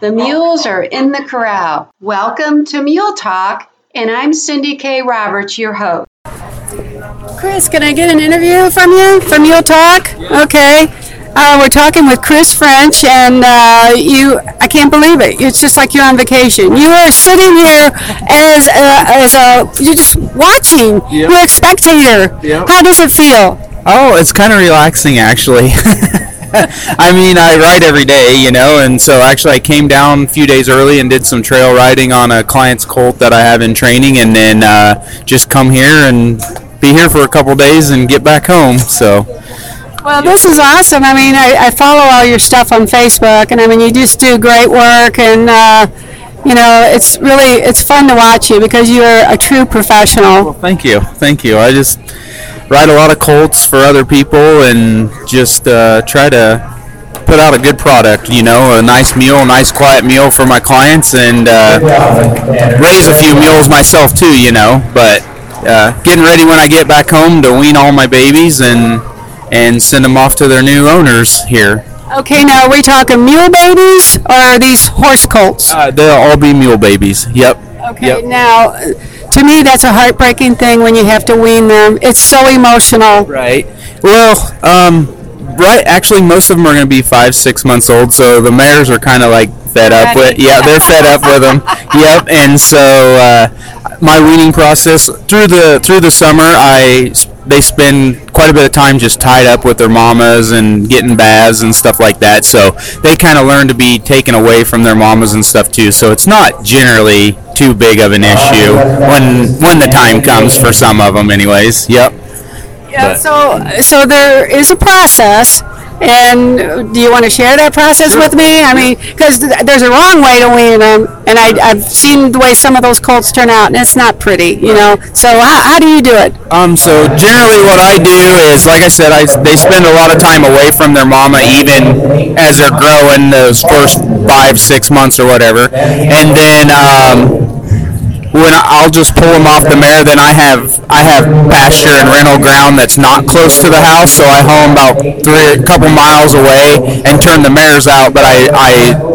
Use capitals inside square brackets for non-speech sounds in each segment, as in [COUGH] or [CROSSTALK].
The mules are in the corral. Welcome to Mule Talk, and I'm Cindy K. Roberts, your host. Chris, can I get an interview from you from Mule Talk? Okay. Uh, we're talking with Chris French, and uh, you, I can't believe it. It's just like you're on vacation. You are sitting here as a, as a, you're just watching. Yep. You're a spectator. Yep. How does it feel? Oh, it's kind of relaxing actually. [LAUGHS] [LAUGHS] I mean, I ride every day, you know, and so actually I came down a few days early and did some trail riding on a client's colt that I have in training, and then uh, just come here and be here for a couple days and get back home. So Well, this is awesome. I mean, I, I follow all your stuff on Facebook, and I mean, you just do great work, and uh, you know, it's really it's fun to watch you because you're a true professional. thank you, thank you. I just ride a lot of colts for other people and just uh, try to put out a good product. You know, a nice mule, nice quiet meal for my clients, and uh, raise a few mules myself too. You know, but uh, getting ready when I get back home to wean all my babies and and send them off to their new owners here. Okay, now are we talking mule babies or are these horse colts? Uh, they'll all be mule babies. Yep. Okay, Yep. now to me that's a heartbreaking thing when you have to wean them. It's so emotional. Right. Well, um, right. Actually, most of them are going to be five, six months old. So the mares are kind of like fed up with. Yeah, they're fed up with them. [LAUGHS] Yep. And so uh, my weaning process through the through the summer, I they spend quite a bit of time just tied up with their mamas and getting baths and stuff like that. So they kind of learn to be taken away from their mamas and stuff too. So it's not generally too big of an issue when when the time comes for some of them, anyways. Yep. Yeah, But- so so there is a process. And uh, do you want to share that process with me? I mean, because th- there's a wrong way to wean them, and I, I've seen the way some of those colts turn out, and it's not pretty, you know. So how, how do you do it? Um, so generally what I do is, like I said, I, they spend a lot of time away from their mama even as they're growing those first five, six months or whatever. And then, um, when I'll just pull them off the mare, then I have I have pasture and rental ground that's not close to the house, so I haul them about three, a couple miles away and turn the mares out. But I, I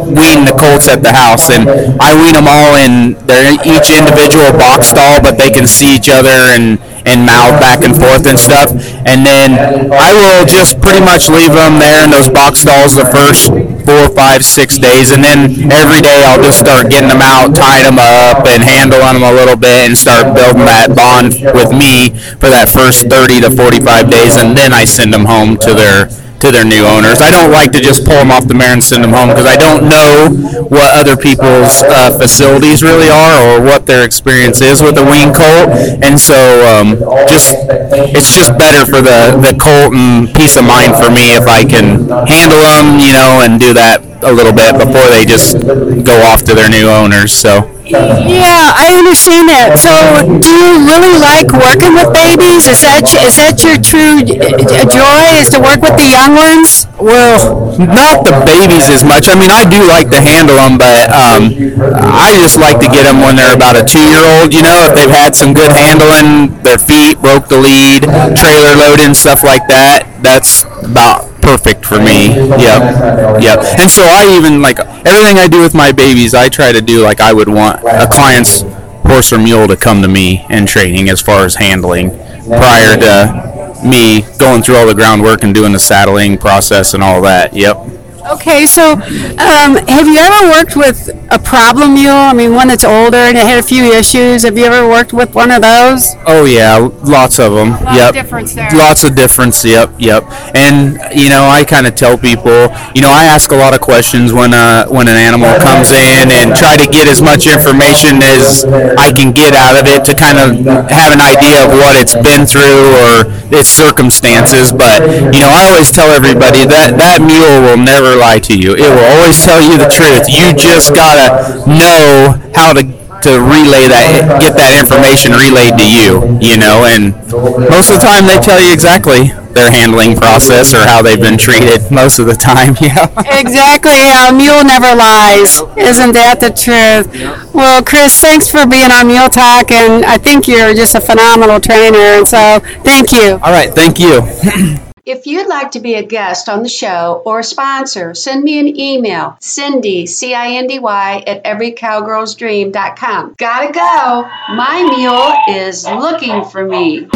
wean the colts at the house, and I wean them all in their each individual box stall, but they can see each other and and mouth back and forth and stuff. And then I will just pretty much leave them there in those box stalls the first four, five, six days, and then every day I'll just start getting them out, tying them up, and handling them a little bit, and start building that bond with me for that first 30 to 45 days, and then I send them home to their to their new owners. I don't like to just pull them off the mare and send them home because I don't know what other people's uh, facilities really are or what their experience is with the wean colt, and so um, just it's just better for the the colt and peace of mind for me if I can handle them, you know, and do that a little bit before they just go off to their new owners. So. Yeah, I understand that. So, do you really like working with babies? Is that is that your true uh, joy? Is to work with the young ones? Well, not the babies as much. I mean, I do like to handle them, but um, I just like to get them when they're about a two-year-old. You know, if they've had some good handling, their feet broke the lead, trailer loading, stuff like that. That's about perfect for me. Yep, yep. And so I even like everything I do with my babies. I try to do like I would want a client's horse or mule to come to me and training as far as handling prior to me going through all the groundwork and doing the saddling process and all that. Yep. Okay, so um, have you ever worked with a problem mule? I mean, one that's older and it had a few issues. Have you ever worked with one of those? Oh yeah, lots of them. of yep. difference there. Lots of difference. Yep, yep. And you know, I kind of tell people, you know, I ask a lot of questions when uh, when an animal comes in and try to get as much information as I can get out of it to kind of have an idea of what it's been through or its circumstances. But you know, I always tell everybody that that mule will never lie to you. It will always tell you the truth. You just gotta know how to to relay that, get that information relayed to you, you know, and most of the time they tell you exactly their handling process or how they've been treated most of the time, [LAUGHS] yeah. Exactly. A mule never lies. Isn't that the truth? Well, Chris, thanks for being on Mule Talk, and I think you're just a phenomenal trainer, and so thank you. All right, thank you. [CLEARS THROAT] If you'd like to be a guest on the show or a sponsor, send me an email, Cindy, C I N D Y, at everycowgirlsdream.com. Gotta go. My mule is looking for me.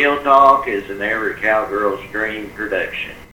Mule Talk is an Every Cowgirl's Dream production.